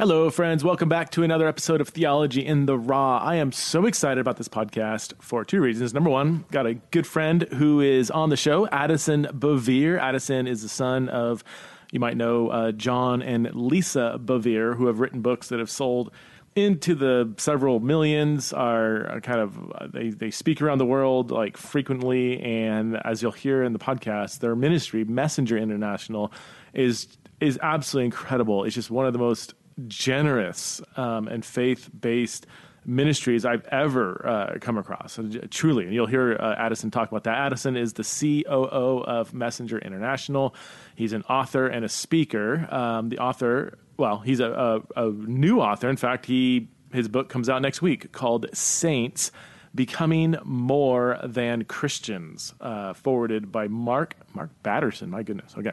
Hello, friends. Welcome back to another episode of Theology in the Raw. I am so excited about this podcast for two reasons. Number one, got a good friend who is on the show, Addison Bevere. Addison is the son of, you might know, uh, John and Lisa Bevere, who have written books that have sold into the several millions are, kind of uh, they, they speak around the world like frequently and as you'll hear in the podcast their ministry messenger international is is absolutely incredible it's just one of the most generous um, and faith based ministries I've ever uh, come across. Truly, and you'll hear uh, Addison talk about that. Addison is the COO of Messenger International. He's an author and a speaker. Um, the author, well, he's a, a, a new author. In fact, he his book comes out next week called Saints Becoming More Than Christians, uh, forwarded by Mark Mark Batterson. My goodness. Okay,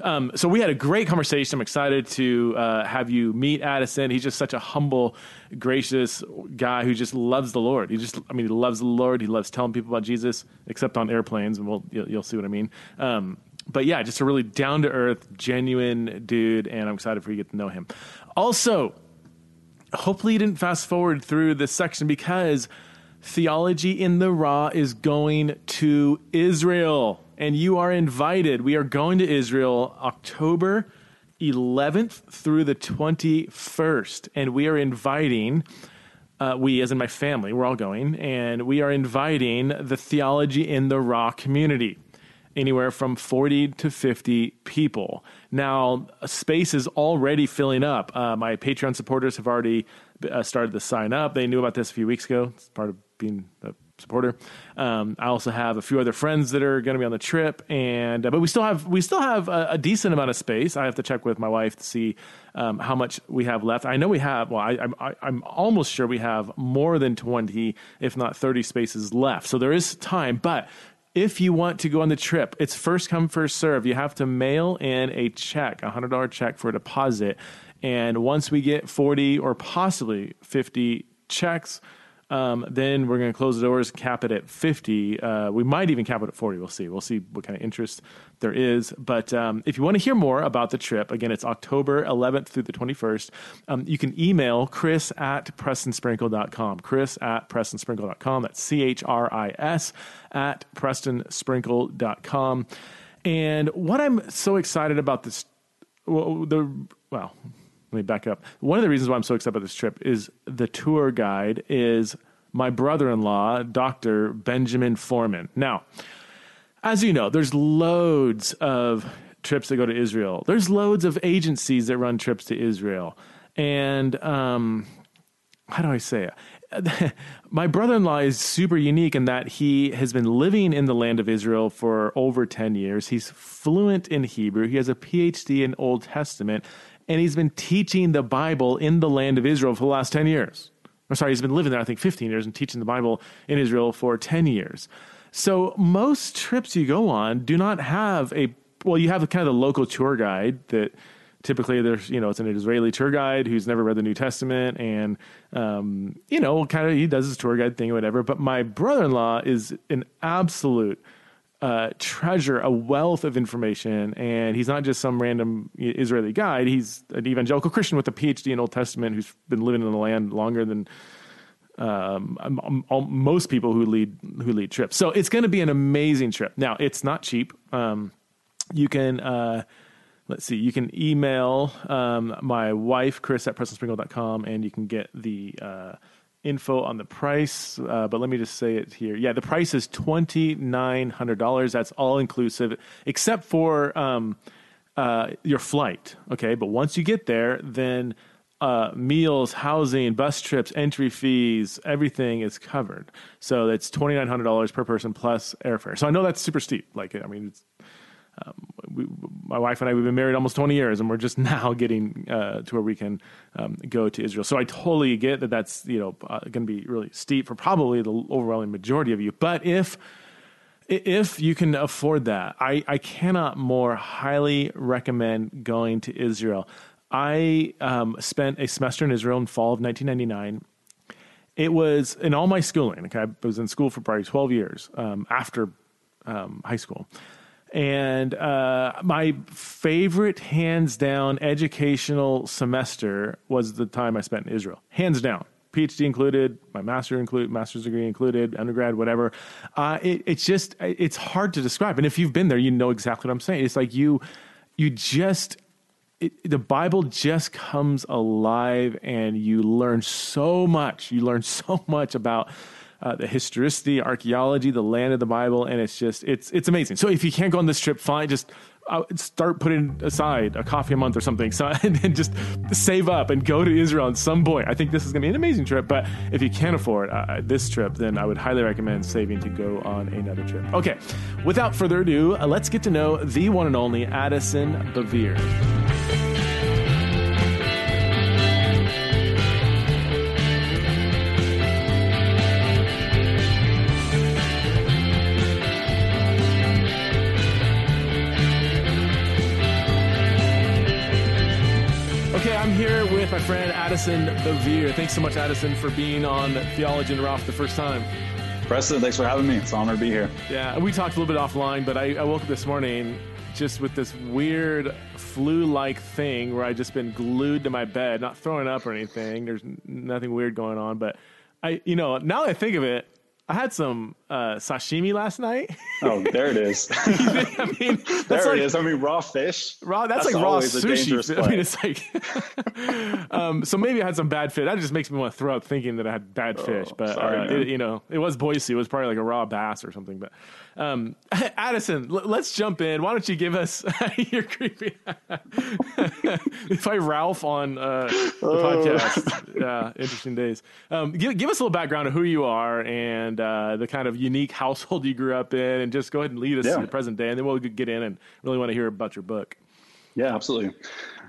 um, so we had a great conversation. I'm excited to uh, have you meet Addison. He's just such a humble, gracious guy who just loves the Lord. He just, I mean, he loves the Lord. He loves telling people about Jesus, except on airplanes, and we'll you'll, you'll see what I mean. Um, but yeah, just a really down to earth, genuine dude, and I'm excited for you to get to know him. Also, hopefully you didn't fast forward through this section because Theology in the Raw is going to Israel, and you are invited. We are going to Israel October 11th through the 21st, and we are inviting. Uh, we, as in my family, we're all going, and we are inviting the Theology in the Raw community, anywhere from 40 to 50 people. Now, space is already filling up. Uh, my Patreon supporters have already uh, started to sign up. They knew about this a few weeks ago. It's part of being a supporter. Um, I also have a few other friends that are going to be on the trip, and uh, but we still have we still have a, a, decent amount of space. I have to check with my wife to see um, how much we have left. I know we have. Well, I, I, I'm almost sure we have more than twenty, if not thirty, spaces left. So there is time, but. If you want to go on the trip, it's first come, first serve. You have to mail in a check, a $100 check for a deposit. And once we get 40 or possibly 50 checks, um, then we're going to close the doors, cap it at 50. Uh, we might even cap it at 40. We'll see. We'll see what kind of interest there is. But um, if you want to hear more about the trip, again, it's October 11th through the 21st. Um, you can email chris at prestonsprinkle.com. Chris at prestonsprinkle.com. That's C H R I S at prestonsprinkle.com. And what I'm so excited about this, well, the, well, let me back up. One of the reasons why I'm so excited about this trip is the tour guide is my brother-in-law, Dr. Benjamin Foreman. Now, as you know, there's loads of trips that go to Israel. There's loads of agencies that run trips to Israel. And um, how do I say it? my brother-in-law is super unique in that he has been living in the land of Israel for over 10 years. He's fluent in Hebrew. He has a PhD in Old Testament and he's been teaching the Bible in the land of Israel for the last 10 years. Or sorry, he's been living there, I think, 15 years and teaching the Bible in Israel for 10 years. So most trips you go on do not have a, well, you have kind of the local tour guide that typically there's, you know, it's an Israeli tour guide who's never read the New Testament and, um, you know, kind of he does his tour guide thing or whatever. But my brother in law is an absolute uh, treasure a wealth of information, and he's not just some random Israeli guide. He's an evangelical Christian with a PhD in Old Testament who's been living in the land longer than um, most people who lead who lead trips. So it's going to be an amazing trip. Now it's not cheap. Um, you can. Uh, let's see, you can email um, my wife, Chris at prestonsprinkle.com, and you can get the uh, info on the price, uh, but let me just say it here. Yeah, the price is twenty nine hundred dollars. That's all inclusive, except for um, uh, your flight. Okay, but once you get there, then uh, meals, housing, bus trips, entry fees, everything is covered. So it's twenty nine hundred dollars per person plus airfare. So I know that's super steep. Like I mean, it's um, we, my wife and I, we've been married almost 20 years, and we're just now getting uh, to where we can um, go to Israel. So I totally get that that's you know uh, going to be really steep for probably the overwhelming majority of you. But if if you can afford that, I, I cannot more highly recommend going to Israel. I um, spent a semester in Israel in fall of 1999. It was in all my schooling. Okay, I was in school for probably 12 years um, after um, high school And uh, my favorite, hands down, educational semester was the time I spent in Israel. Hands down. PhD included, my master included, master's degree included, undergrad, whatever. Uh, it, it's just, it's hard to describe. And if you've been there, you know exactly what I'm saying. It's like you, you just, it, the Bible just comes alive and you learn so much. You learn so much about uh, the historicity, archaeology, the land of the Bible, and it's just it's it's amazing. So if you can't go on this trip, fine, just uh, start putting aside a coffee a month or something, so and, just save up and go to Israel at some point. I think this is going to be an amazing trip. But if you can't afford uh, this trip, then I would highly recommend saving to go on another trip. Okay, without further ado, uh, let's get to know the one and only Addison Bevere. My friend Addison Bevere. Thanks so much, Addison, for being on Theology and the Raw the first time. Preston, thanks for having me. It's an honor to be here. Yeah, we talked a little bit offline, but I, I woke up this morning just with this weird flu-like thing where I just been glued to my bed, not throwing up or anything. There's nothing weird going on, but I, you know, now that I think of it, I had some uh, sashimi last night. oh, there it is. I mean, there like, it is. I mean, raw fish. Raw. That's, that's like raw sushi. I mean, it's like. um, so maybe I had some bad fish. That just makes me want to throw up thinking that I had bad oh, fish. But sorry, uh, it, you know, it was Boise. It was probably like a raw bass or something. But um, Addison, l- let's jump in. Why don't you give us your creepy? if I Ralph on uh, the oh. podcast, yeah, interesting days. Um, give give us a little background of who you are and uh, the kind of unique household you grew up in, and just go ahead and lead us yeah. to the present day, and then we'll get in and really want to hear about your book. Yeah, absolutely.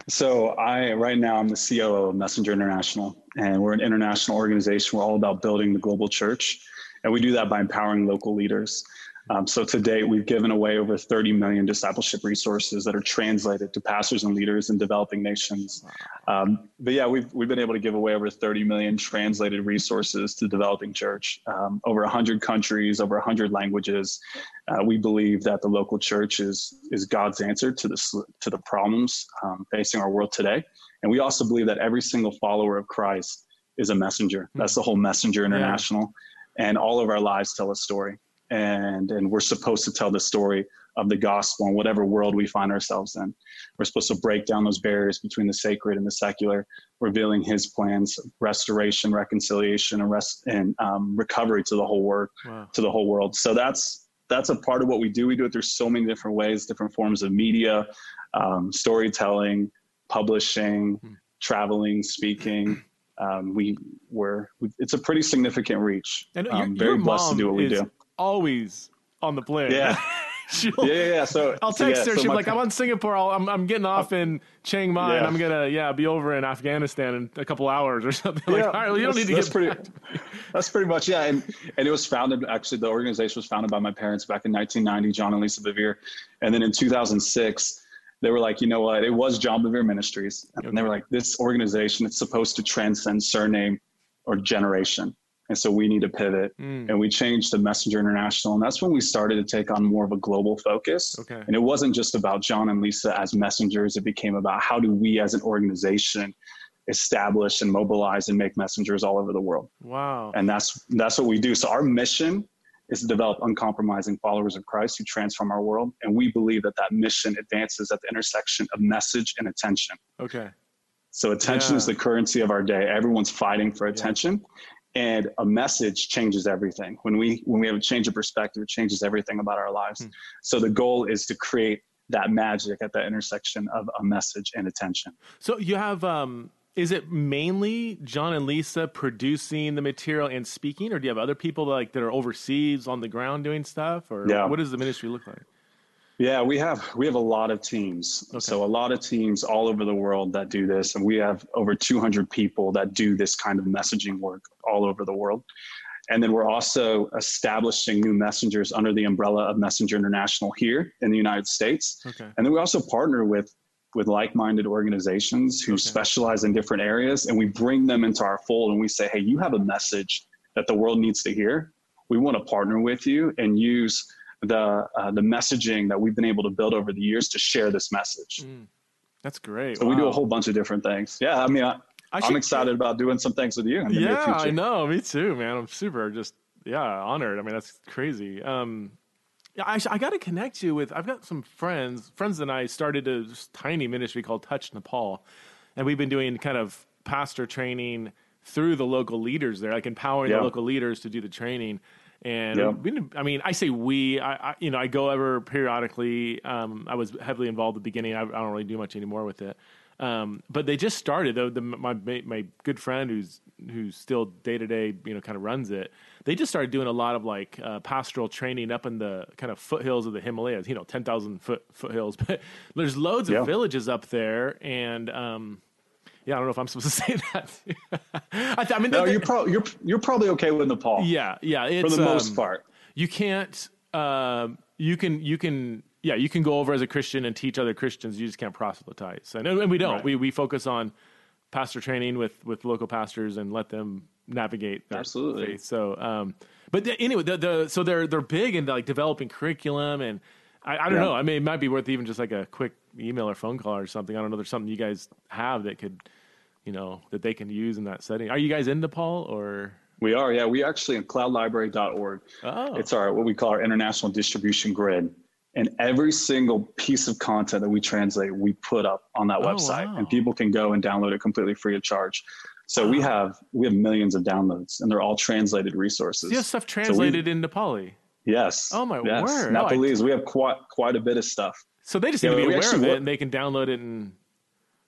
So I right now I'm the COO of Messenger International, and we're an international organization. We're all about building the global church, and we do that by empowering local leaders. Um, so to date, we've given away over 30 million discipleship resources that are translated to pastors and leaders in developing nations. Um, but yeah, we've, we've been able to give away over 30 million translated resources to developing church, um, over 100 countries, over 100 languages. Uh, we believe that the local church is, is God's answer to the, to the problems um, facing our world today. And we also believe that every single follower of Christ is a messenger. That's the whole Messenger International. Yeah. And all of our lives tell a story and and we're supposed to tell the story of the gospel in whatever world we find ourselves in. We're supposed to break down those barriers between the sacred and the secular, revealing His plans, restoration, reconciliation, and rest and um, recovery to the whole world, wow. to the whole world. So that's that's a part of what we do. We do it through so many different ways, different forms of media, um, storytelling, publishing, hmm. traveling, speaking. Um, we were it's a pretty significant reach. And your, um, very blessed to do what we do always on the plane. Yeah. yeah, yeah, yeah. So I'll text yeah, her. So She'll be like, I'm on Singapore. i am I'm, I'm getting off in Chiang Mai, yeah. and I'm gonna yeah be over in Afghanistan in a couple hours or something. Yeah, like, all right, well, you don't need to that's get pretty. that's pretty much yeah, and and it was founded actually the organization was founded by my parents back in 1990, John and Lisa Bevere, and then in 2006 they were like, you know what? It was John Bevere Ministries, and okay. they were like, this organization it's supposed to transcend surname or generation. And so we need to pivot. Mm. And we changed to Messenger International. And that's when we started to take on more of a global focus. Okay. And it wasn't just about John and Lisa as messengers, it became about how do we as an organization establish and mobilize and make messengers all over the world. Wow. And that's that's what we do. So our mission is to develop uncompromising followers of Christ who transform our world. And we believe that that mission advances at the intersection of message and attention. Okay. So attention yeah. is the currency of our day. Everyone's fighting for attention. And a message changes everything when we when we have a change of perspective it changes everything about our lives hmm. so the goal is to create that magic at that intersection of a message and attention so you have um is it mainly john and lisa producing the material and speaking or do you have other people that, like that are overseas on the ground doing stuff or yeah. what does the ministry look like yeah, we have we have a lot of teams. Okay. So a lot of teams all over the world that do this, and we have over 200 people that do this kind of messaging work all over the world. And then we're also establishing new messengers under the umbrella of Messenger International here in the United States. Okay. And then we also partner with with like-minded organizations who okay. specialize in different areas, and we bring them into our fold, and we say, "Hey, you have a message that the world needs to hear. We want to partner with you and use." The uh, the messaging that we've been able to build over the years to share this message. Mm, that's great. So wow. we do a whole bunch of different things. Yeah, I mean, I, am excited about doing some things with you. yeah, I know. Me too, man. I'm super just yeah honored. I mean, that's crazy. Um, yeah, I, I got to connect you with. I've got some friends. Friends and I started a tiny ministry called Touch Nepal, and we've been doing kind of pastor training through the local leaders there, like empowering yeah. the local leaders to do the training. And yeah. we, I mean, I say we. I, I, you know, I go ever periodically. Um, I was heavily involved at the beginning. I, I, don't really do much anymore with it. Um, but they just started. Though the, my my good friend who's who's still day to day, you know, kind of runs it. They just started doing a lot of like uh, pastoral training up in the kind of foothills of the Himalayas. You know, ten thousand foot foothills, but there's loads of villages up there, and um, yeah, I don't know if I'm supposed to say that. I, th- I, mean, no, you're probably you're you're probably okay with Nepal. Yeah, yeah, for the most um, part. You can't. Um, you can. You can. Yeah, you can go over as a Christian and teach other Christians. You just can't proselytize, and, and we don't. Right. We we focus on pastor training with with local pastors and let them navigate absolutely faith. so um but the, anyway the, the so they're they're big into like developing curriculum and I, I don't yeah. know i mean it might be worth even just like a quick email or phone call or something. I don't know there's something you guys have that could you know that they can use in that setting. Are you guys in nepal or? We are yeah. We actually in cloudlibrary.org oh. it's our what we call our international distribution grid. And every single piece of content that we translate we put up on that oh, website. Wow. and people can go and download it completely free of charge. So wow. we have we have millions of downloads and they're all translated resources. Have stuff translated so in nepali yes. Oh my yes. word. Nepalese oh, we have quite quite a bit of stuff so they just need to be aware of it and they can download it and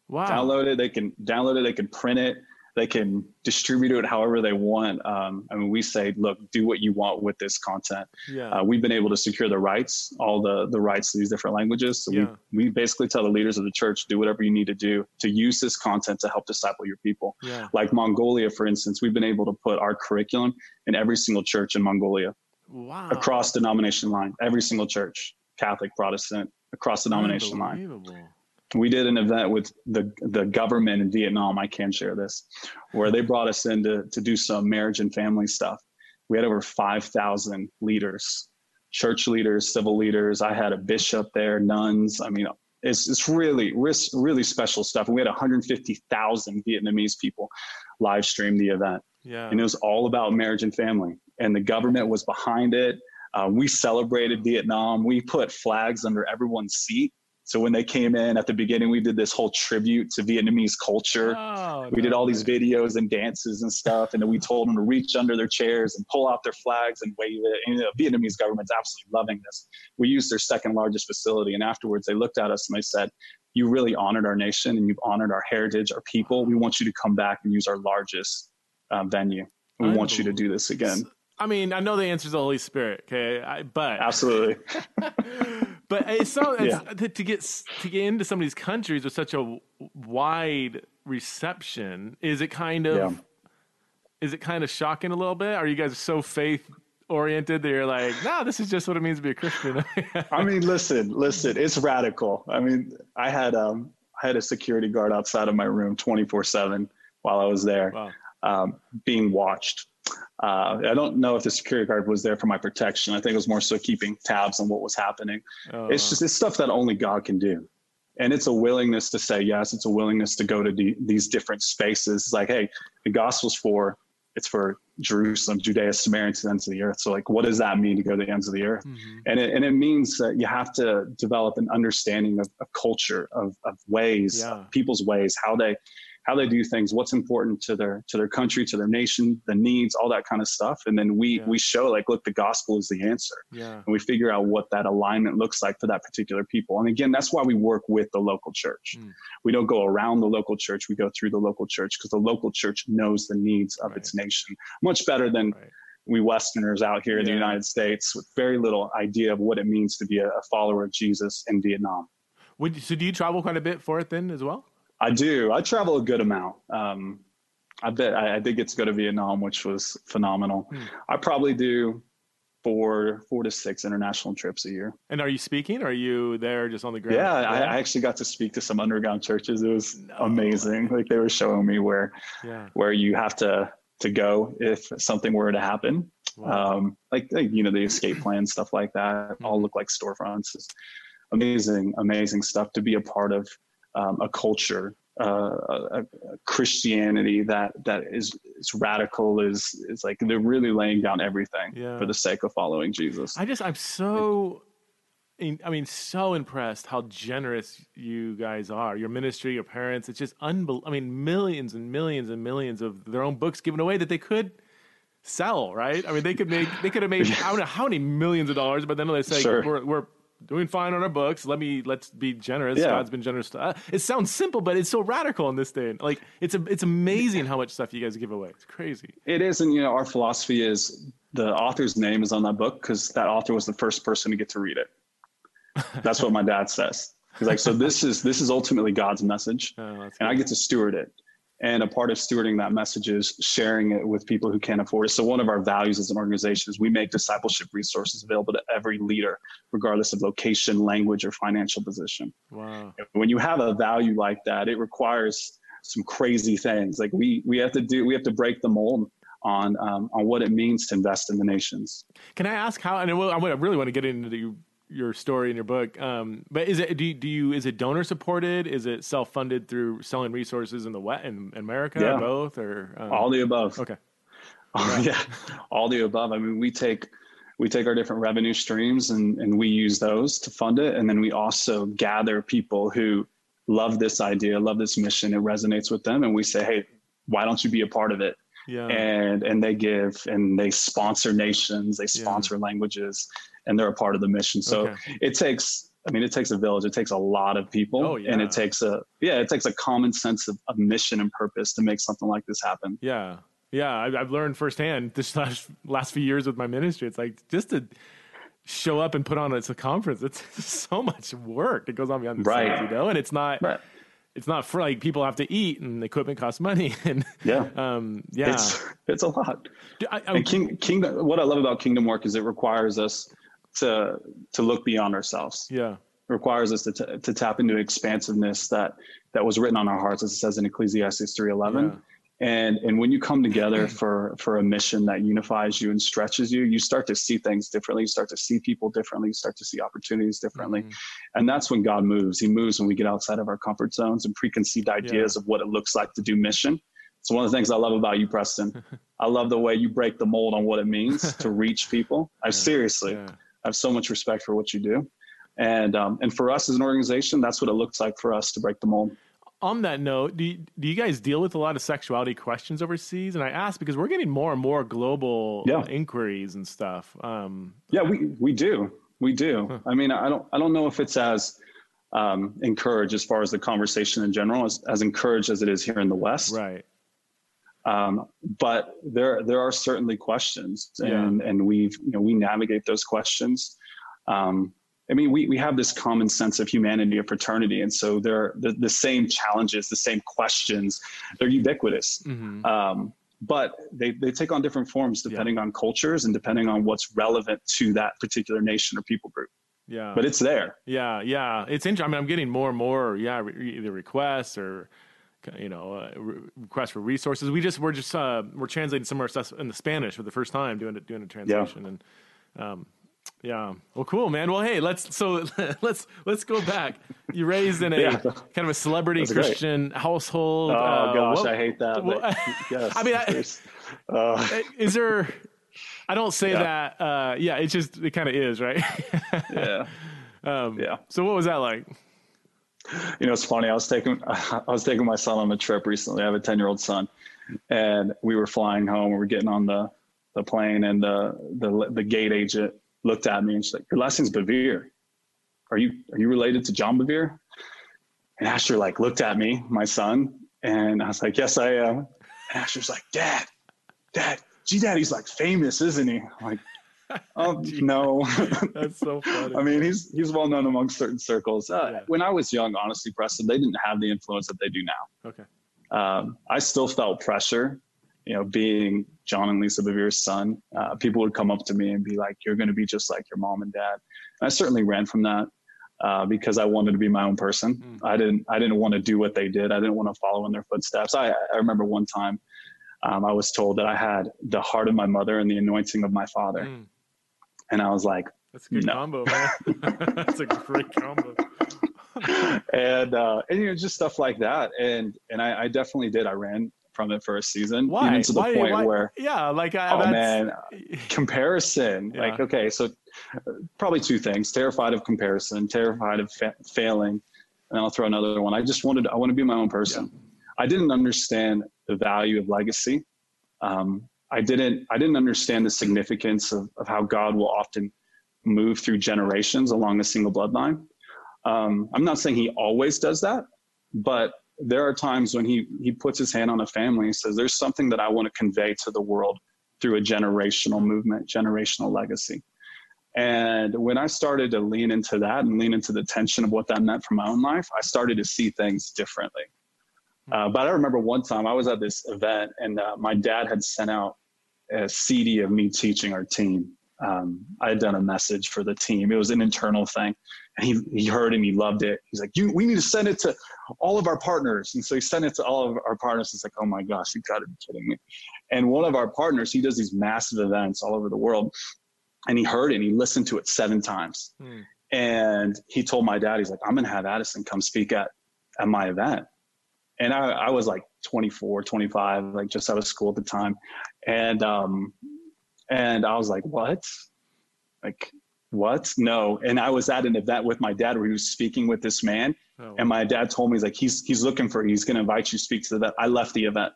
wow download it they can download it they can print it they can distribute it however they want. Um, I mean, we say, look, do what you want with this content. Yeah. Uh, we've been able to secure the rights, all the the rights to these different languages. So yeah. we we basically tell the leaders of the church, do whatever you need to do to use this content to help disciple your people. Yeah. Like Mongolia, for instance, we've been able to put our curriculum in every single church in Mongolia. Wow. Across denomination line, every single church, Catholic, Protestant, across the denomination line we did an event with the the government in Vietnam. I can share this, where they brought us in to, to do some marriage and family stuff. We had over five thousand leaders, church leaders, civil leaders. I had a bishop there, nuns. I mean, it's it's really really special stuff. And we had 150,000 Vietnamese people live stream the event. Yeah, and it was all about marriage and family, and the government was behind it. Uh, we celebrated Vietnam. We put flags under everyone's seat so when they came in at the beginning, we did this whole tribute to Vietnamese culture. Oh, we no did all these videos and dances and stuff, and then we told them to reach under their chairs and pull out their flags and wave it. And the Vietnamese government's absolutely loving this. We used their second largest facility, and afterwards they looked at us and they said, "You really honored our nation and you've honored our heritage, our people. We want you to come back and use our largest uh, venue. We want you to do this again." I mean, I know the answer is the Holy Spirit, okay, I, but absolutely. but it's so it's, yeah. to, to, get to get into some of these countries with such a wide reception, is it kind of yeah. is it kind of shocking a little bit? Are you guys so faith oriented that you're like, nah, this is just what it means to be a Christian? I mean, listen, listen, it's radical. I mean, I had um, I had a security guard outside of my room 24 seven while I was there, wow. um, being watched uh, I don't know if the security guard was there for my protection. I think it was more so keeping tabs on what was happening. Oh. It's just it's stuff that only God can do, and it's a willingness to say yes. It's a willingness to go to the, these different spaces. It's like, hey, the gospel's for it's for Jerusalem, Judea, Samaria, to the ends of the earth. So, like, what does that mean to go to the ends of the earth? Mm-hmm. And it and it means that you have to develop an understanding of, of culture, of of ways, yeah. of people's ways, how they how they do things, what's important to their to their country, to their nation, the needs, all that kind of stuff. And then we yeah. we show like, look, the gospel is the answer. Yeah. And we figure out what that alignment looks like for that particular people. And again, that's why we work with the local church. Mm. We don't go around the local church, we go through the local church because the local church knows the needs of right. its nation much better than right. we Westerners out here yeah. in the United States with very little idea of what it means to be a, a follower of Jesus in Vietnam. Would, so do you travel quite a bit for it then as well? I do. I travel a good amount. Um, I bet I, I, did get to go to Vietnam, which was phenomenal. Hmm. I probably do four four to six international trips a year. And are you speaking? Or are you there just on the ground? Yeah, yeah. I, I, actually got to speak to some underground churches. It was no. amazing. Like they were showing me where yeah. where you have to to go if something were to happen. wow. um, like, like, you know the escape plan stuff like that. Mm-hmm. All look like storefronts. It's amazing, amazing stuff to be a part of um, a culture, uh, a, a, Christianity that that is is radical. Is is like they're really laying down everything yeah. for the sake of following Jesus. I just I'm so I mean, so impressed how generous you guys are. Your ministry, your parents, it's just unbelievable. I mean, millions and millions and millions of their own books given away that they could sell, right? I mean, they could make, they could have made, I don't know how many millions of dollars, but then they say, sure. we're, we're doing fine on our books. Let me, let's be generous. Yeah. God's been generous. To, uh, it sounds simple, but it's so radical in this day. Like, it's, a, it's amazing how much stuff you guys give away. It's crazy. It is. And, you know, our philosophy is the author's name is on that book because that author was the first person to get to read it. That's what my dad says. He's like, so this is this is ultimately God's message, oh, and I get to steward it. And a part of stewarding that message is sharing it with people who can't afford it. So one of our values as an organization is we make discipleship resources available to every leader, regardless of location, language, or financial position. Wow. When you have a value like that, it requires some crazy things. Like we we have to do we have to break the mold on um, on what it means to invest in the nations. Can I ask how? And I really want to get into your story in your book. Um, but is it do you, do you is it donor supported? Is it self funded through selling resources in the wet in America? Yeah. both or um, all the above? Okay. Uh, yeah, all the above. I mean, we take we take our different revenue streams and and we use those to fund it, and then we also gather people who love this idea, love this mission, it resonates with them, and we say, hey, why don't you be a part of it? Yeah. And and they give and they sponsor nations, they sponsor yeah. languages, and they're a part of the mission. So okay. it takes I mean, it takes a village. It takes a lot of people, oh, yeah. and it takes a yeah, it takes a common sense of, of, mission and purpose to make something like this happen. Yeah, yeah, I've, I've learned firsthand this last last few years with my ministry. It's like just to show up and put on it's a conference. It's so much work that goes on behind the right. scenes, you know, and it's not. Right. It's not for like people have to eat and equipment costs money and yeah, um, yeah, it's it's a lot. I, I, and King, Kingdom, what I love about Kingdom work is it requires us to to look beyond ourselves. Yeah, it requires us to t- to tap into expansiveness that that was written on our hearts, as it says in Ecclesiastes three eleven. Yeah. And and when you come together for for a mission that unifies you and stretches you, you start to see things differently. You start to see people differently. You start to see opportunities differently, mm-hmm. and that's when God moves. He moves when we get outside of our comfort zones and preconceived ideas yeah. of what it looks like to do mission. It's one of the things I love about you, Preston. I love the way you break the mold on what it means to reach people. I seriously, yeah. I have so much respect for what you do. And, um, and for us as an organization, that's what it looks like for us to break the mold. On that note, do you, do you guys deal with a lot of sexuality questions overseas? And I ask because we're getting more and more global yeah. inquiries and stuff. Um, yeah, we, we do. We do. Huh. I mean, I don't, I don't know if it's as um, encouraged as far as the conversation in general, as, as encouraged as it is here in the West. Right. Um, but there there are certainly questions, and yeah. and we've you know we navigate those questions. Um, I mean, we, we have this common sense of humanity, of fraternity, and so they're the, the same challenges, the same questions. They're ubiquitous, mm-hmm. um, but they, they take on different forms depending yeah. on cultures and depending on what's relevant to that particular nation or people group. Yeah, but it's there. Yeah, yeah, it's interesting. I mean, I'm getting more and more, yeah, re- either requests or you know uh, re- requests for resources. We just we're just uh, we're translating some of our stuff in the Spanish for the first time, doing it doing a translation, yeah. and um, yeah, well, cool, man. Well, hey, let's so let's let's go back. You raised in a yeah. kind of a celebrity Christian great. household. Oh uh, gosh, what, I hate that. But, yes, I mean, I, uh, is there? I don't say yeah. that. Uh, yeah, it just it kind of is, right? yeah. Um, yeah. So what was that like? You know, it's funny. I was taking I was taking my son on a trip recently. I have a ten year old son, and we were flying home. We were getting on the the plane, and the the the gate agent looked at me and she's like, "Your last name's Bevere. Are you are you related to John Bevere?" And Asher like looked at me, my son, and I was like, "Yes, I am." And Asher's like, "Dad, Dad, gee, Daddy's like famous, isn't he?" I'm like, Oh no, that's so funny. I mean, he's he's well known among certain circles. Uh, yeah. When I was young, honestly, Preston, they didn't have the influence that they do now. Okay. Um, I still felt pressure, you know, being John and Lisa Bevere's son. Uh, people would come up to me and be like, "You're going to be just like your mom and dad." And I certainly ran from that. Uh, because I wanted to be my own person. Mm. I didn't. I didn't want to do what they did. I didn't want to follow in their footsteps. I, I remember one time um, I was told that I had the heart of my mother and the anointing of my father. Mm. And I was like, that's a good no. combo, man. that's a great combo. and uh, and you know just stuff like that, and and I, I definitely did. I ran from it for a season, why? even to the why, point why? where yeah, like I, oh man, comparison. Yeah. Like okay, so probably two things: terrified of comparison, terrified of fa- failing, and I'll throw another one. I just wanted I want to be my own person. Yeah. I didn't understand the value of legacy. Um, I didn't I didn't understand the significance of, of how God will often move through generations along a single bloodline. Um, I'm not saying he always does that, but there are times when he he puts his hand on a family and says, "There's something that I want to convey to the world through a generational movement, generational legacy." And when I started to lean into that and lean into the tension of what that meant for my own life, I started to see things differently. Uh, but I remember one time I was at this event and uh, my dad had sent out a CD of me teaching our team. Um, I had done a message for the team. It was an internal thing, and he he heard and he loved it. He's like, "You, we need to send it to all of our partners." And so he sent it to all of our partners. It's like, "Oh my gosh, you got to be kidding me!" And one of our partners, he does these massive events all over the world, and he heard it and he listened to it seven times. Hmm. And he told my dad, he's like, "I'm gonna have Addison come speak at at my event." and I, I was like 24, 25, like just out of school at the time. And, um, and I was like, what? Like, what? No. And I was at an event with my dad where he was speaking with this man. Oh. And my dad told me, he's like, he's, he's looking for, he's going to invite you to speak to that. I left the event.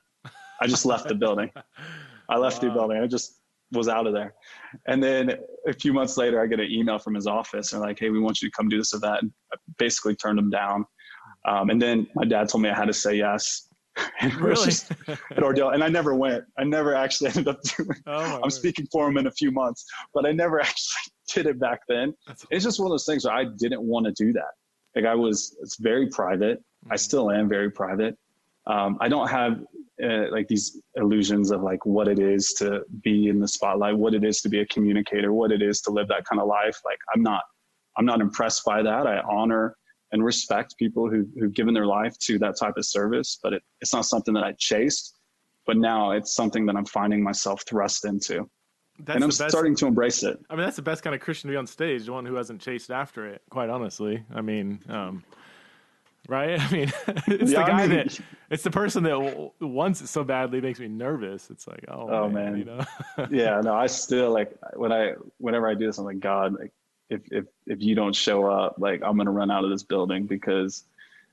I just left the building. I left wow. the building. I just was out of there. And then a few months later, I get an email from his office. And like, hey, we want you to come do this event. And I basically turned him down. Um, and then my dad told me I had to say yes. and really? just an ordeal. And I never went. I never actually ended up doing oh I'm word. speaking for him in a few months, but I never actually did it back then. That's it's just one of those things where I didn't want to do that. Like I was, it's very private. Mm-hmm. I still am very private. Um, I don't have uh, like these illusions of like what it is to be in the spotlight, what it is to be a communicator, what it is to live that kind of life. Like I'm not, I'm not impressed by that. I honor and respect people who, who've given their life to that type of service, but it, it's not something that I chased. But now it's something that I'm finding myself thrust into. That's and I'm starting to embrace it. I mean, that's the best kind of Christian to be on stage, the one who hasn't chased after it, quite honestly. I mean, um, right? I mean, it's yeah, the guy I mean, that, it's the person that wants it so badly makes me nervous. It's like, oh, oh man, man. you know? yeah, no, I still like when I, whenever I do this, I'm like, God, like, if if if you don't show up, like I'm gonna run out of this building because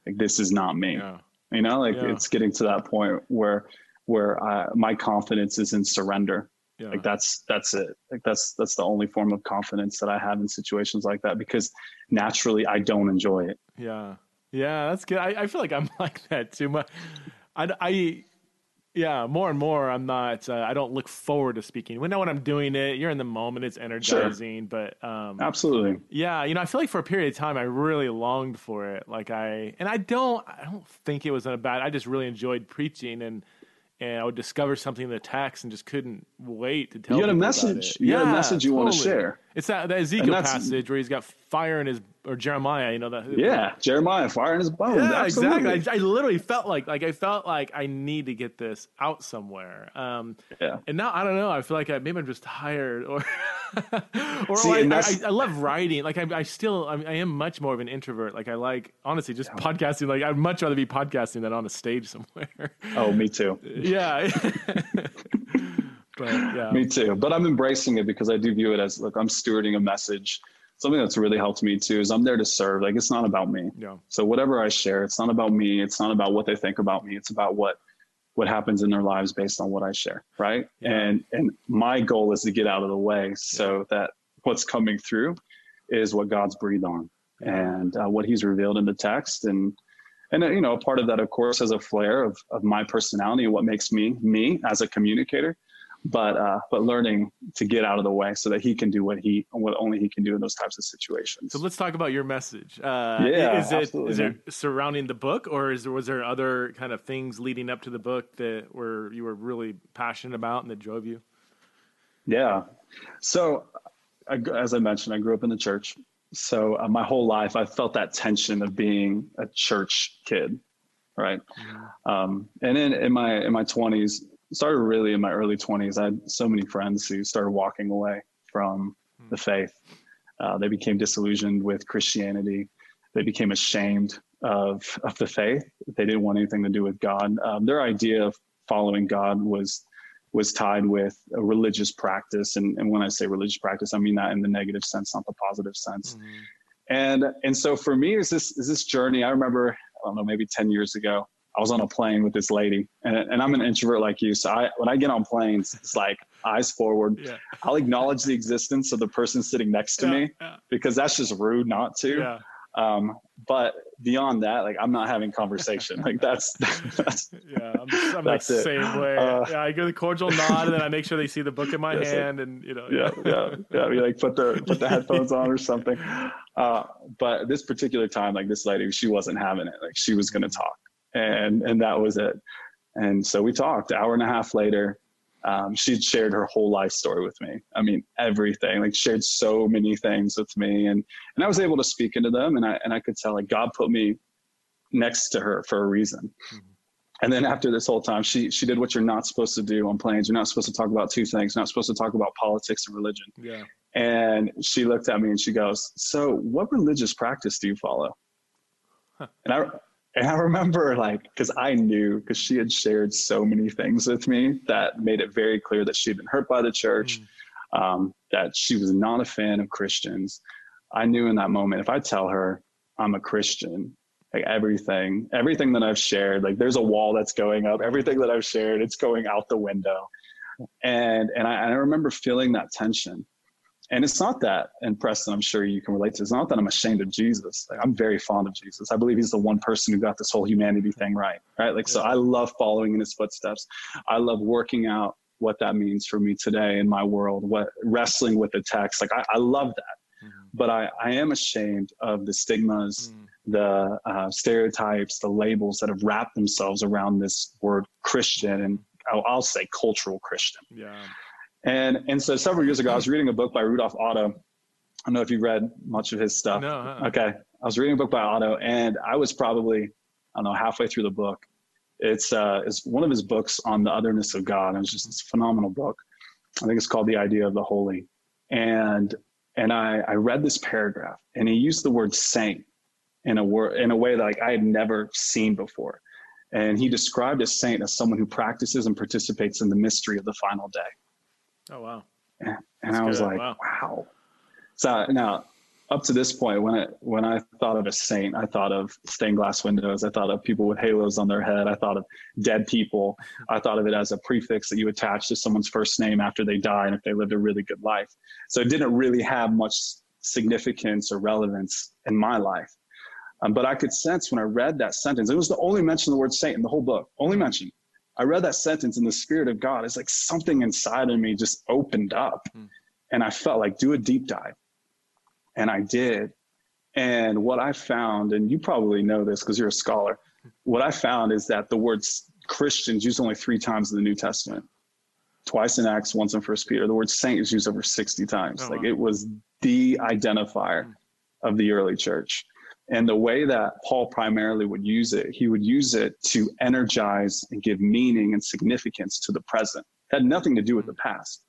like this is not me. Yeah. You know, like yeah. it's getting to that point where where I, my confidence is in surrender. Yeah. Like that's that's it. Like that's that's the only form of confidence that I have in situations like that because naturally I don't enjoy it. Yeah, yeah, that's good. I, I feel like I'm like that too. much. I, I yeah, more and more, I'm not. Uh, I don't look forward to speaking. We know when I'm doing it. You're in the moment. It's energizing. Sure. But um, absolutely, yeah. You know, I feel like for a period of time, I really longed for it. Like I, and I don't. I don't think it was a bad. I just really enjoyed preaching and and I would discover something in the text and just couldn't wait to tell. You got a message. You yeah, got a message you totally. want to share. It's that, that Ezekiel passage where he's got fire in his or Jeremiah. You know that. Yeah, Jeremiah, fire in his bones. Yeah, Absolutely. exactly. I, I, literally felt like like I felt like I need to get this out somewhere. Um, yeah. And now I don't know. I feel like I, maybe I'm just tired or. or See, I, I, I, love writing. Like I, I still, I, I, am much more of an introvert. Like I like, honestly, just yeah. podcasting. Like I'd much rather be podcasting than on a stage somewhere. Oh, me too. yeah. but yeah. Me too. But I'm embracing it because I do view it as like I'm stewarding a message. Something that's really helped me too is I'm there to serve. Like it's not about me. Yeah. So whatever I share, it's not about me. It's not about what they think about me. It's about what what happens in their lives based on what I share, right? Yeah. And and my goal is to get out of the way so yeah. that what's coming through is what God's breathed on yeah. and uh, what He's revealed in the text, and and uh, you know, part of that, of course, has a flair of of my personality and what makes me me as a communicator but uh, but learning to get out of the way so that he can do what he what only he can do in those types of situations. So let's talk about your message. Uh, yeah, is it is it surrounding the book, or is there was there other kind of things leading up to the book that were you were really passionate about and that drove you? Yeah, so I, as I mentioned, I grew up in the church. So uh, my whole life, I felt that tension of being a church kid, right? Mm-hmm. Um, and in, in my in my twenties, started really in my early 20s. I had so many friends who started walking away from hmm. the faith. Uh, they became disillusioned with Christianity. They became ashamed of, of the faith. They didn't want anything to do with God. Um, their idea of following God was was tied with a religious practice. And, and when I say religious practice, I mean that in the negative sense, not the positive sense. Mm-hmm. And and so for me, is this is this journey. I remember, I don't know, maybe 10 years ago, I was on a plane with this lady, and, and I'm an introvert like you. So I, when I get on planes, it's like eyes forward. Yeah. I'll acknowledge the existence of the person sitting next to yeah, me yeah. because that's just rude not to. Um, but beyond that, like I'm not having conversation. Like that's, that's yeah, I'm, I'm like the same way. Uh, yeah, I give the cordial nod, and then I make sure they see the book in my hand, like, and you know, yeah, yeah, yeah. We like put the put the headphones on or something. Uh, but this particular time, like this lady, she wasn't having it. Like she was going to talk, and and that was it. And so we talked. Hour and a half later, um, she'd shared her whole life story with me. I mean, everything. Like shared so many things with me, and and I was able to speak into them, and I and I could tell like God put me next to her for a reason. Mm-hmm. And then after this whole time, she she did what you're not supposed to do on planes. You're not supposed to talk about two things. You're not supposed to talk about politics and religion. Yeah. And she looked at me and she goes, "So, what religious practice do you follow?" Huh. And I and I remember like, because I knew, because she had shared so many things with me that made it very clear that she had been hurt by the church, mm. um, that she was not a fan of Christians. I knew in that moment, if I tell her I'm a Christian, like everything, everything that I've shared, like there's a wall that's going up, everything that I've shared, it's going out the window. And, and I, I remember feeling that tension and it's not that, and Preston, I'm sure you can relate to. It's not that I'm ashamed of Jesus. Like, I'm very fond of Jesus. I believe he's the one person who got this whole humanity thing right. Right. Like, yeah. so I love following in his footsteps. I love working out what that means for me today in my world. What wrestling with the text. Like, I, I love that. Mm-hmm. But I, I am ashamed of the stigmas, mm. the uh, stereotypes, the labels that have wrapped themselves around this word Christian, and I'll, I'll say cultural Christian. Yeah. And and so several years ago, I was reading a book by Rudolf Otto. I don't know if you read much of his stuff. No. Uh-uh. Okay. I was reading a book by Otto, and I was probably I don't know halfway through the book. It's uh, it's one of his books on the otherness of God, and it's just this phenomenal book. I think it's called The Idea of the Holy, and and I I read this paragraph, and he used the word saint in a word in a way that like I had never seen before. And he described a saint as someone who practices and participates in the mystery of the final day. Oh wow! And, and I was good. like, wow. wow. So now, up to this point, when I when I thought of a saint, I thought of stained glass windows. I thought of people with halos on their head. I thought of dead people. I thought of it as a prefix that you attach to someone's first name after they die and if they lived a really good life. So it didn't really have much significance or relevance in my life. Um, but I could sense when I read that sentence, it was the only mention of the word saint in the whole book, only mention. I read that sentence in the spirit of God. It's like something inside of me just opened up. Mm. And I felt like, do a deep dive. And I did. And what I found, and you probably know this because you're a scholar, what I found is that the word Christians used only three times in the New Testament. Twice in Acts, once in First Peter. The word saint is used over 60 times. Oh, like wow. it was the identifier mm. of the early church. And the way that Paul primarily would use it, he would use it to energize and give meaning and significance to the present. It had nothing to do with the past.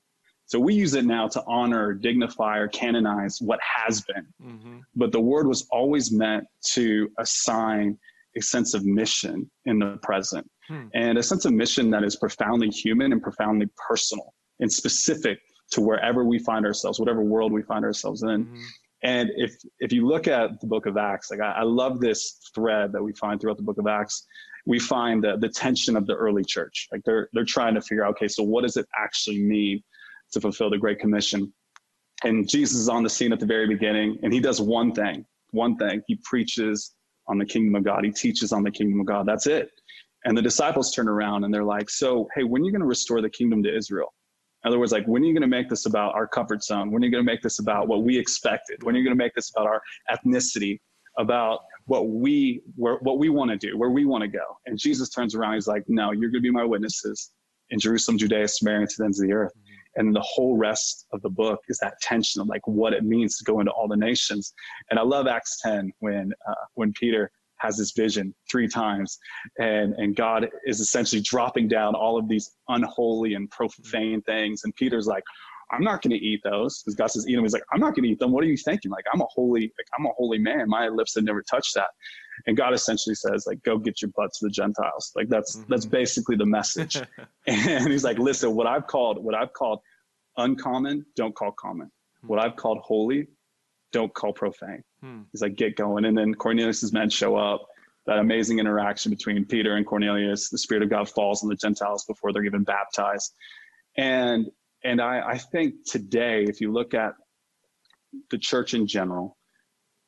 So we use it now to honor, dignify, or canonize what has been. Mm-hmm. But the word was always meant to assign a sense of mission in the present hmm. and a sense of mission that is profoundly human and profoundly personal and specific to wherever we find ourselves, whatever world we find ourselves in. Mm-hmm. And if if you look at the book of Acts, like I, I love this thread that we find throughout the book of Acts. We find the, the tension of the early church. Like they're they're trying to figure out, okay, so what does it actually mean to fulfill the Great Commission? And Jesus is on the scene at the very beginning, and he does one thing. One thing. He preaches on the kingdom of God. He teaches on the kingdom of God. That's it. And the disciples turn around and they're like, So, hey, when are you going to restore the kingdom to Israel? In other words, like when are you going to make this about our comfort zone? When are you going to make this about what we expected? When are you going to make this about our ethnicity? About what we what we want to do, where we want to go? And Jesus turns around. He's like, "No, you're going to be my witnesses in Jerusalem, Judea, Samaria, and to the ends of the earth." Mm-hmm. And the whole rest of the book is that tension of like what it means to go into all the nations. And I love Acts 10 when uh, when Peter has this vision three times, and and God is essentially dropping down all of these unholy and profane things, and Peter's like. I'm not going to eat those because God says eat them. He's like, I'm not going to eat them. What are you thinking? Like, I'm a holy, like, I'm a holy man. My lips have never touched that. And God essentially says, like, go get your butt to the Gentiles. Like, that's mm-hmm. that's basically the message. and He's like, listen, what I've called, what I've called uncommon, don't call common. Hmm. What I've called holy, don't call profane. Hmm. He's like, get going. And then Cornelius's men show up. That amazing interaction between Peter and Cornelius. The Spirit of God falls on the Gentiles before they're even baptized. And and I, I think today, if you look at the church in general,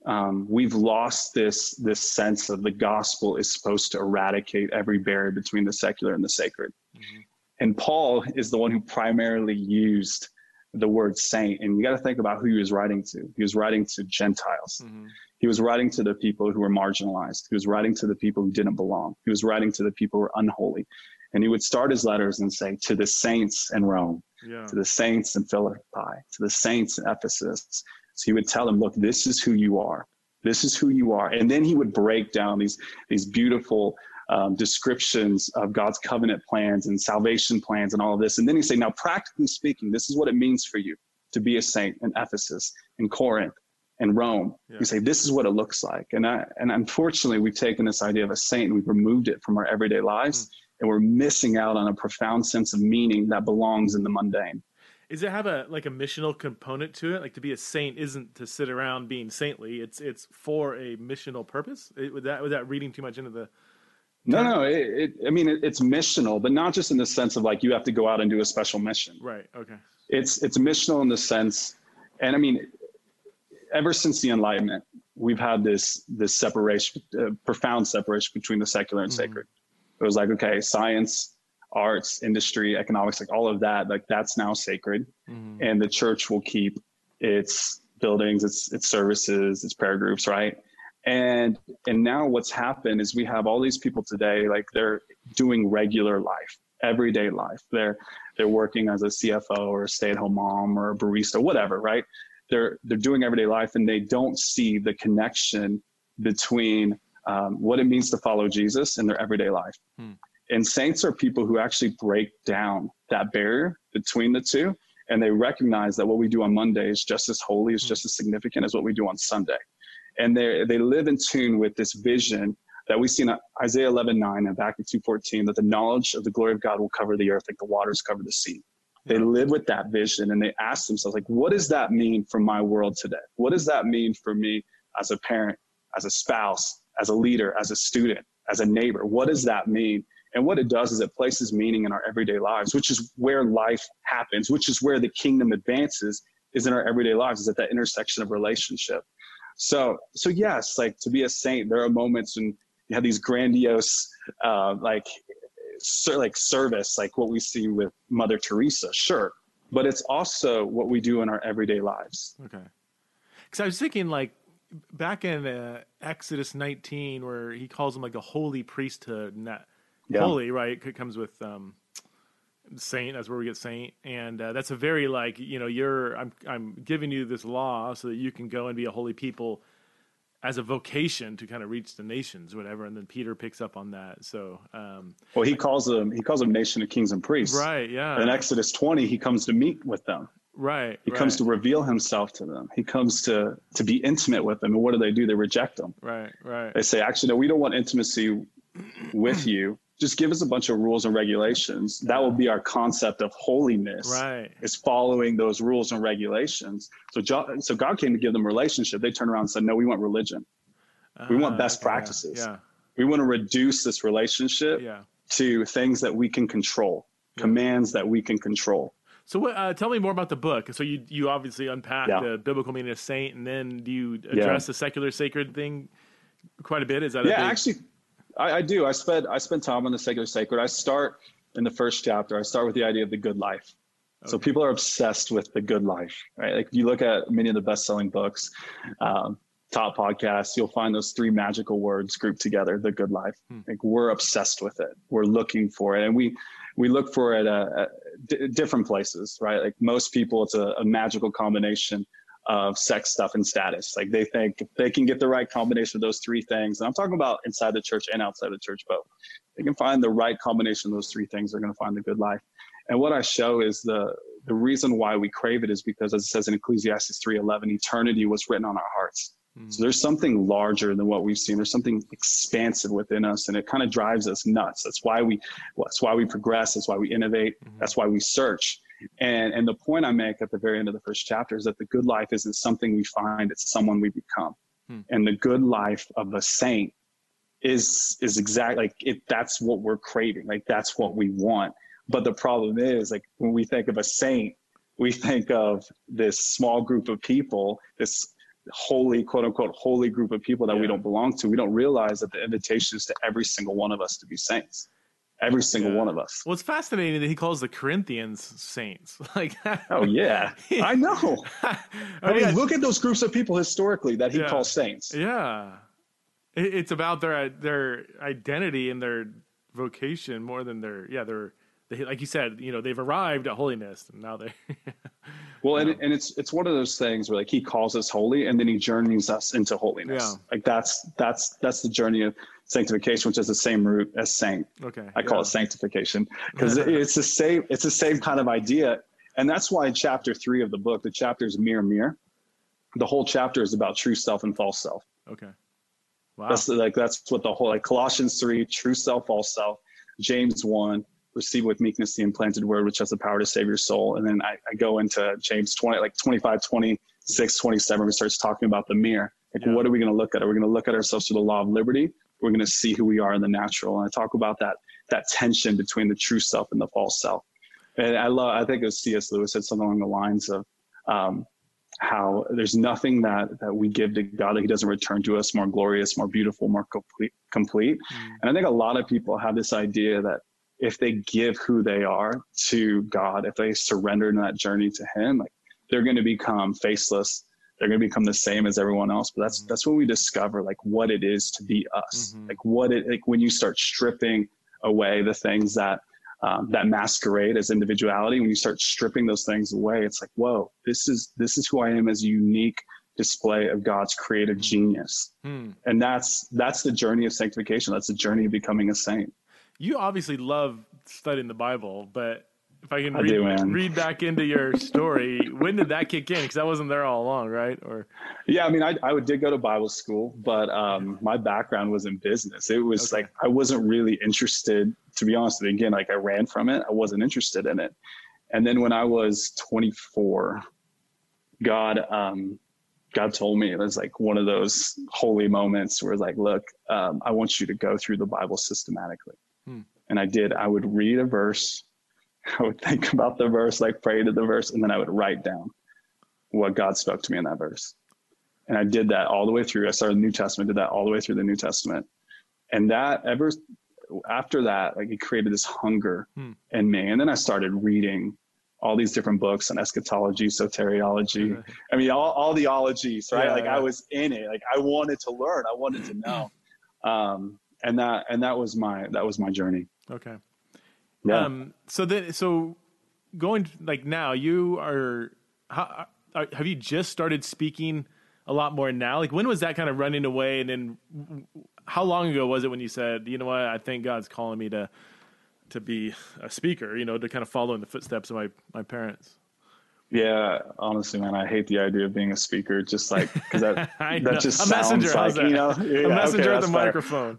um, we've lost this this sense of the gospel is supposed to eradicate every barrier between the secular and the sacred. Mm-hmm. And Paul is the one who primarily used the word saint. And you got to think about who he was writing to. He was writing to Gentiles. Mm-hmm. He was writing to the people who were marginalized. He was writing to the people who didn't belong. He was writing to the people who were unholy. And he would start his letters and say, To the saints in Rome, yeah. to the saints in Philippi, to the saints in Ephesus. So he would tell them, Look, this is who you are. This is who you are. And then he would break down these, these beautiful um, descriptions of God's covenant plans and salvation plans and all of this. And then he say, now, practically speaking, this is what it means for you to be a saint in Ephesus, in Corinth, in Rome. Yeah. You say, this is what it looks like. And, I, and unfortunately, we've taken this idea of a saint and we've removed it from our everyday lives. Mm. And we're missing out on a profound sense of meaning that belongs in the mundane. Does it have a like a missional component to it? Like to be a saint isn't to sit around being saintly. It's it's for a missional purpose. It, would that that reading too much into the no, no. It, it, I mean, it, it's missional, but not just in the sense of like you have to go out and do a special mission. Right. Okay. It's it's missional in the sense, and I mean, ever since the Enlightenment, we've had this this separation, uh, profound separation between the secular and mm-hmm. sacred. It was like, okay, science, arts, industry, economics, like all of that, like that's now sacred, mm-hmm. and the church will keep its buildings, its its services, its prayer groups, right? And and now what's happened is we have all these people today like they're doing regular life everyday life they're they're working as a cfo or a stay-at-home mom or a barista whatever right they're they're doing everyday life and they don't see the connection between um, what it means to follow jesus in their everyday life hmm. and saints are people who actually break down that barrier between the two and they recognize that what we do on monday is just as holy is hmm. just as significant as what we do on sunday and they they live in tune with this vision that we see in Isaiah 11, 9 and Habakkuk 214, that the knowledge of the glory of God will cover the earth like the waters cover the sea. They live with that vision and they ask themselves, like, what does that mean for my world today? What does that mean for me as a parent, as a spouse, as a leader, as a student, as a neighbor? What does that mean? And what it does is it places meaning in our everyday lives, which is where life happens, which is where the kingdom advances, is in our everyday lives, is at that intersection of relationship. So, so yes, like to be a saint, there are moments when you have these grandiose, uh, like, ser- like service, like what we see with Mother Teresa, sure. But it's also what we do in our everyday lives. Okay. Because I was thinking, like, back in uh, Exodus 19, where he calls them like a holy priesthood, and that yeah. holy, right, it comes with um, saint that's where we get saint. And uh, that's a very like you know you're i'm i'm giving you this law so that you can go and be a holy people as a vocation to kind of reach the nations whatever. And then peter picks up on that. So um, well he calls them he calls them nation of kings and priests. Right yeah. In exodus 20 he comes to meet with them. Right he right. comes to reveal himself to them. He comes to to be intimate with them. And what do they do? They reject him right right. They say actually no we don't want intimacy with you just give us a bunch of rules and regulations. That will be our concept of holiness. Right. Is following those rules and regulations. So, so God came to give them relationship. They turned around and said, "No, we want religion. Uh, we want best ah, practices. Yeah. We want to reduce this relationship yeah. to things that we can control, yeah. commands that we can control." So, uh, tell me more about the book. So, you you obviously unpack yeah. the biblical meaning of saint, and then do you address the secular sacred thing quite a bit? Is that yeah? Big... Actually, I, I do. I spend I spend time on the secular sacred. I start in the first chapter. I start with the idea of the good life. Okay. So people are obsessed with the good life, right? Like if you look at many of the best-selling books, um, top podcasts, you'll find those three magical words grouped together: the good life. Hmm. Like we're obsessed with it. We're looking for it, and we we look for it at, at d- different places, right? Like most people, it's a, a magical combination of sex stuff and status. Like they think they can get the right combination of those three things. And I'm talking about inside the church and outside the church both. They can find the right combination of those three things, they're going to find the good life. And what I show is the the reason why we crave it is because as it says in Ecclesiastes 3:11, eternity was written on our hearts. Mm. So there's something larger than what we've seen. There's something expansive within us, and it kind of drives us nuts. That's why we that's why we progress. That's why we innovate. Mm-hmm. That's why we search and, and the point I make at the very end of the first chapter is that the good life isn't something we find, it's someone we become. Hmm. And the good life of a saint is is exactly like it that's what we're craving. Like that's what we want. But the problem is like when we think of a saint, we think of this small group of people, this holy quote unquote holy group of people that yeah. we don't belong to. We don't realize that the invitation is to every single one of us to be saints every single yeah. one uh, of us. Well, it's fascinating that he calls the Corinthians saints. Like, oh yeah, I know. I, I mean, look at those groups of people historically that he yeah. calls saints. Yeah, it's about their their identity and their vocation more than their yeah their they, like you said you know they've arrived at holiness and now they well and, and it's it's one of those things where like he calls us holy and then he journeys us into holiness yeah. like that's that's that's the journey of sanctification, which is the same root as saint. Okay. I call yeah. it sanctification because it's the same, it's the same kind of idea. And that's why in chapter three of the book, the chapter is mirror, mirror. The whole chapter is about true self and false self. Okay. Wow. That's like, that's what the whole, like Colossians three, true self, false self, James one, receive with meekness the implanted word, which has the power to save your soul. And then I, I go into James 20, like 25, 26, 27, we starts talking about the mirror. Like, yeah. what are we going to look at? Are we going to look at ourselves through the law of liberty we're going to see who we are in the natural. And I talk about that that tension between the true self and the false self. And I love, I think it was C.S. Lewis said something along the lines of um, how there's nothing that that we give to God that He doesn't return to us more glorious, more beautiful, more complete. complete. Mm. And I think a lot of people have this idea that if they give who they are to God, if they surrender in that journey to Him, like they're going to become faceless they're going to become the same as everyone else but that's mm-hmm. that's when we discover like what it is to be us mm-hmm. like what it like when you start stripping away the things that um, that masquerade as individuality when you start stripping those things away it's like whoa this is this is who i am as a unique display of god's creative mm-hmm. genius mm. and that's that's the journey of sanctification that's the journey of becoming a saint you obviously love studying the bible but if I can I read, do, read back into your story, when did that kick in? Because I wasn't there all along, right? Or yeah, I mean, I, I did go to Bible school, but um, my background was in business. It was okay. like I wasn't really interested, to be honest with you. Again, like I ran from it. I wasn't interested in it. And then when I was 24, God, um, God told me it was like one of those holy moments where like, look, um, I want you to go through the Bible systematically. Hmm. And I did. I would read a verse I would think about the verse, like pray to the verse, and then I would write down what God spoke to me in that verse. And I did that all the way through. I started the New Testament, did that all the way through the New Testament. And that ever after that, like it created this hunger hmm. in me. And then I started reading all these different books on eschatology, soteriology. I mean, all, all the ologies, right? Yeah, like yeah. I was in it. Like I wanted to learn. I wanted to know. Um, and that and that was my that was my journey. Okay. Yeah. Um, so then, so going like now, you are, how, are, have you just started speaking a lot more now? Like, when was that kind of running away? And then, how long ago was it when you said, you know what, I think God's calling me to to be a speaker? You know, to kind of follow in the footsteps of my my parents. Yeah, honestly, man, I hate the idea of being a speaker. Just like because that that just a sounds messenger, like you know, yeah, a messenger okay, at the microphone.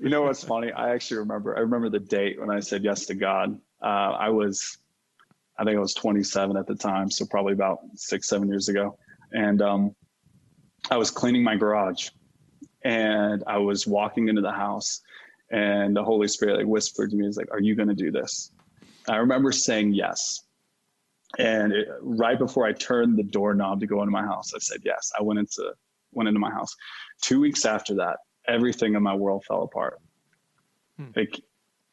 You know what's funny? I actually remember. I remember the date when I said yes to God. Uh, I was, I think I was 27 at the time, so probably about six, seven years ago, and um, I was cleaning my garage, and I was walking into the house, and the Holy Spirit like whispered to me, "Is like, are you going to do this?" I remember saying yes, and it, right before I turned the doorknob to go into my house, I said yes. I went into went into my house. Two weeks after that, everything in my world fell apart. Hmm. Like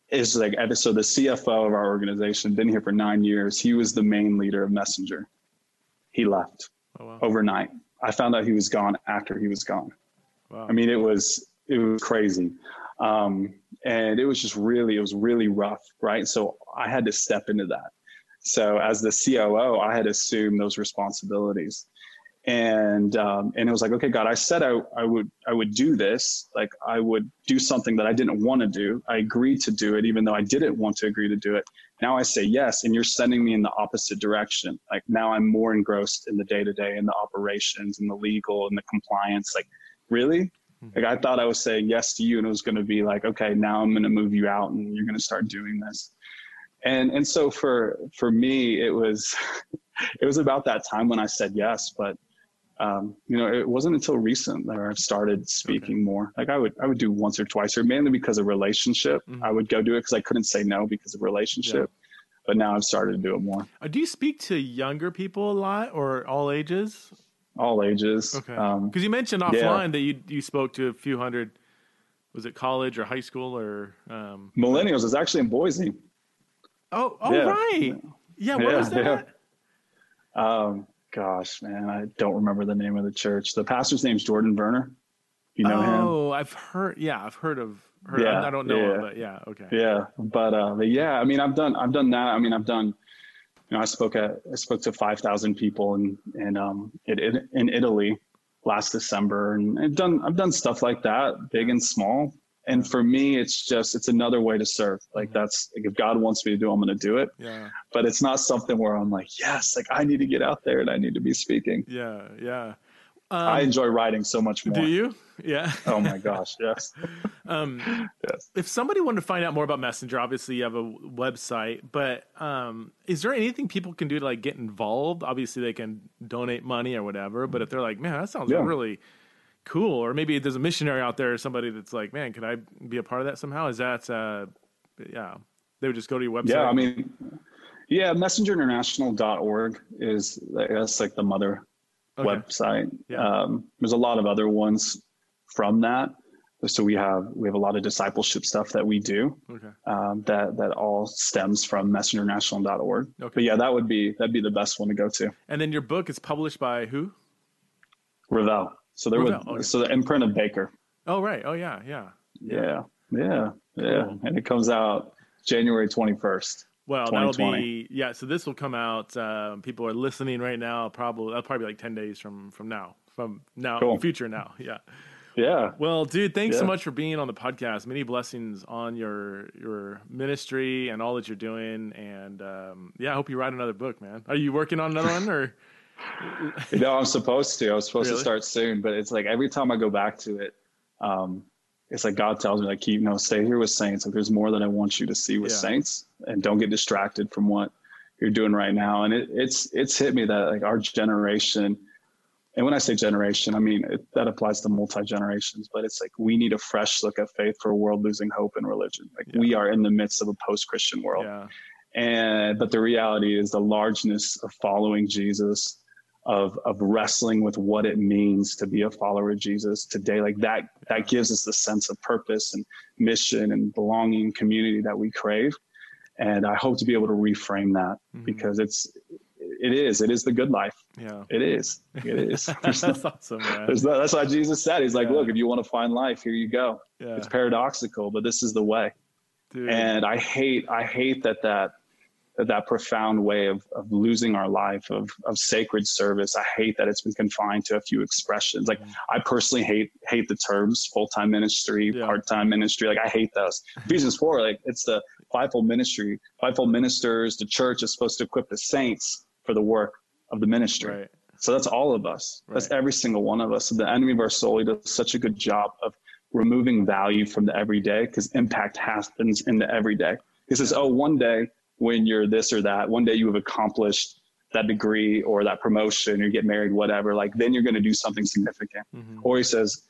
it's like so the CFO of our organization been here for nine years. He was the main leader of Messenger. He left oh, wow. overnight. I found out he was gone after he was gone. Wow. I mean, it was it was crazy, um, and it was just really it was really rough, right? So I had to step into that. So as the COO, I had to assume those responsibilities, and um, and it was like okay god i said I, I would i would do this. Like i would do something that i didn't want to do. I agreed to do it even though i didn't want to agree to do it. Now i say yes and you're sending me in the opposite direction. Like now i'm more engrossed in the day-to-day and the operations and the legal and the compliance. Like really? Like i thought i was saying yes to you and it was going to be like okay now i'm going to move you out and you're going to start doing this. And and so for for me it was it was about that time when i said yes but um, you know, it wasn't until recent that I've started speaking okay. more. Like I would, I would do once or twice, or mainly because of relationship. Mm-hmm. I would go do it because I couldn't say no because of relationship. Yeah. But now I've started to do it more. Uh, do you speak to younger people a lot, or all ages? All ages. Okay. Because um, you mentioned offline yeah. that you you spoke to a few hundred. Was it college or high school or um, millennials? It's actually in Boise. Oh, oh yeah. right. Yeah. What was that? Um, gosh, man, I don't remember the name of the church. The pastor's name's Jordan Werner. You know oh, him? Oh, I've heard. Yeah, I've heard of. Heard, yeah, I don't know, yeah. Him, but yeah, okay. Yeah, but uh, but yeah, I mean, I've done, I've done that. I mean, I've done. You know, I spoke at, I spoke to five thousand people in in um in, in Italy last December, and I've done, I've done stuff like that, big and small and for me it's just it's another way to serve like mm-hmm. that's like if god wants me to do i'm going to do it yeah but it's not something where i'm like yes like i need to get out there and i need to be speaking yeah yeah um, I enjoy writing so much more. Do you? Yeah. oh my gosh, yes. um, yes. If somebody wanted to find out more about Messenger, obviously you have a website, but um, is there anything people can do to like get involved? Obviously they can donate money or whatever, but if they're like, man, that sounds yeah. really cool. Or maybe there's a missionary out there or somebody that's like man could i be a part of that somehow? Is that uh yeah they would just go to your website? Yeah i mean yeah messengerinternational.org is that's like the mother okay. website. Yeah. um there's a lot of other ones from that. So we have we have a lot of discipleship stuff that we do okay. um, that that all stems from messengerinternational.org okay. but yeah that would be that'd be the best one to go to. And then your book is published by who? Revell so there was okay. so the imprint of Baker. Oh right. Oh yeah, yeah. Yeah. Yeah. Yeah. Cool. And it comes out January twenty first. Well, that'll be yeah. So this will come out. Uh, people are listening right now. Probably that'll probably be like ten days from from now. From now, cool. future now. Yeah. Yeah. Well, dude, thanks yeah. so much for being on the podcast. Many blessings on your your ministry and all that you're doing. And um, yeah, I hope you write another book, man. Are you working on another one or? You know, I'm supposed to. I was supposed really? to start soon, but it's like every time I go back to it, um, it's like God tells me, like, you know, stay here with saints. Like, there's more that I want you to see with yeah. saints, and don't get distracted from what you're doing right now. And it, it's it's hit me that like our generation, and when I say generation, I mean it, that applies to multi generations. But it's like we need a fresh look at faith for a world losing hope in religion. Like yeah. we are in the midst of a post Christian world. Yeah. And but the reality is the largeness of following Jesus of of wrestling with what it means to be a follower of Jesus today. Like that that gives us the sense of purpose and mission and belonging community that we crave. And I hope to be able to reframe that mm-hmm. because it's it is it is the good life. Yeah, it is. It is. that's no, awesome, man. No, that's why Jesus said. He's like, yeah. look, if you want to find life, here you go. Yeah. It's paradoxical, but this is the way. Dude. And I hate I hate that that that profound way of, of losing our life of, of sacred service. I hate that it's been confined to a few expressions. Like I personally hate hate the terms full time ministry, yeah. part time ministry. Like I hate those. Ephesians four, like it's the fivefold ministry, fivefold ministers. The church is supposed to equip the saints for the work of the ministry. Right. So that's all of us. Right. That's every single one of us. So the enemy of our soul, he does such a good job of removing value from the everyday because impact happens in the everyday. He says, "Oh, one day when you're this or that. One day you have accomplished that degree or that promotion, or you get married, whatever. Like then you're going to do something significant. Mm-hmm. Or he says,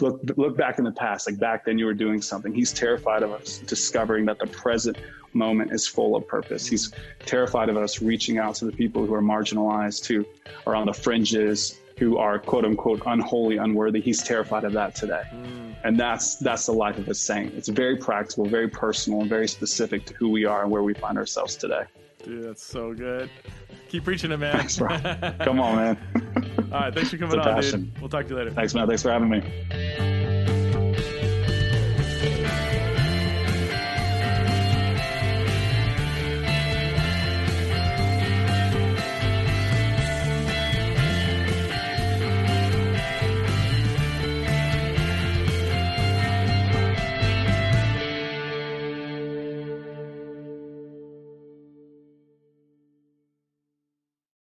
look look back in the past. Like back then you were doing something. He's terrified of us discovering that the present moment is full of purpose. He's terrified of us reaching out to the people who are marginalized, who are on the fringes, who are quote unquote unholy, unworthy. He's terrified of that today. Mm. And that's that's the life of a saint. It's very practical, very personal, and very specific to who we are and where we find ourselves today. Dude, that's so good. Keep preaching it, man. Thanks, bro. Come on, man. All right, thanks for coming on, passion. dude. We'll talk to you later. Thanks, man. Thanks for having me.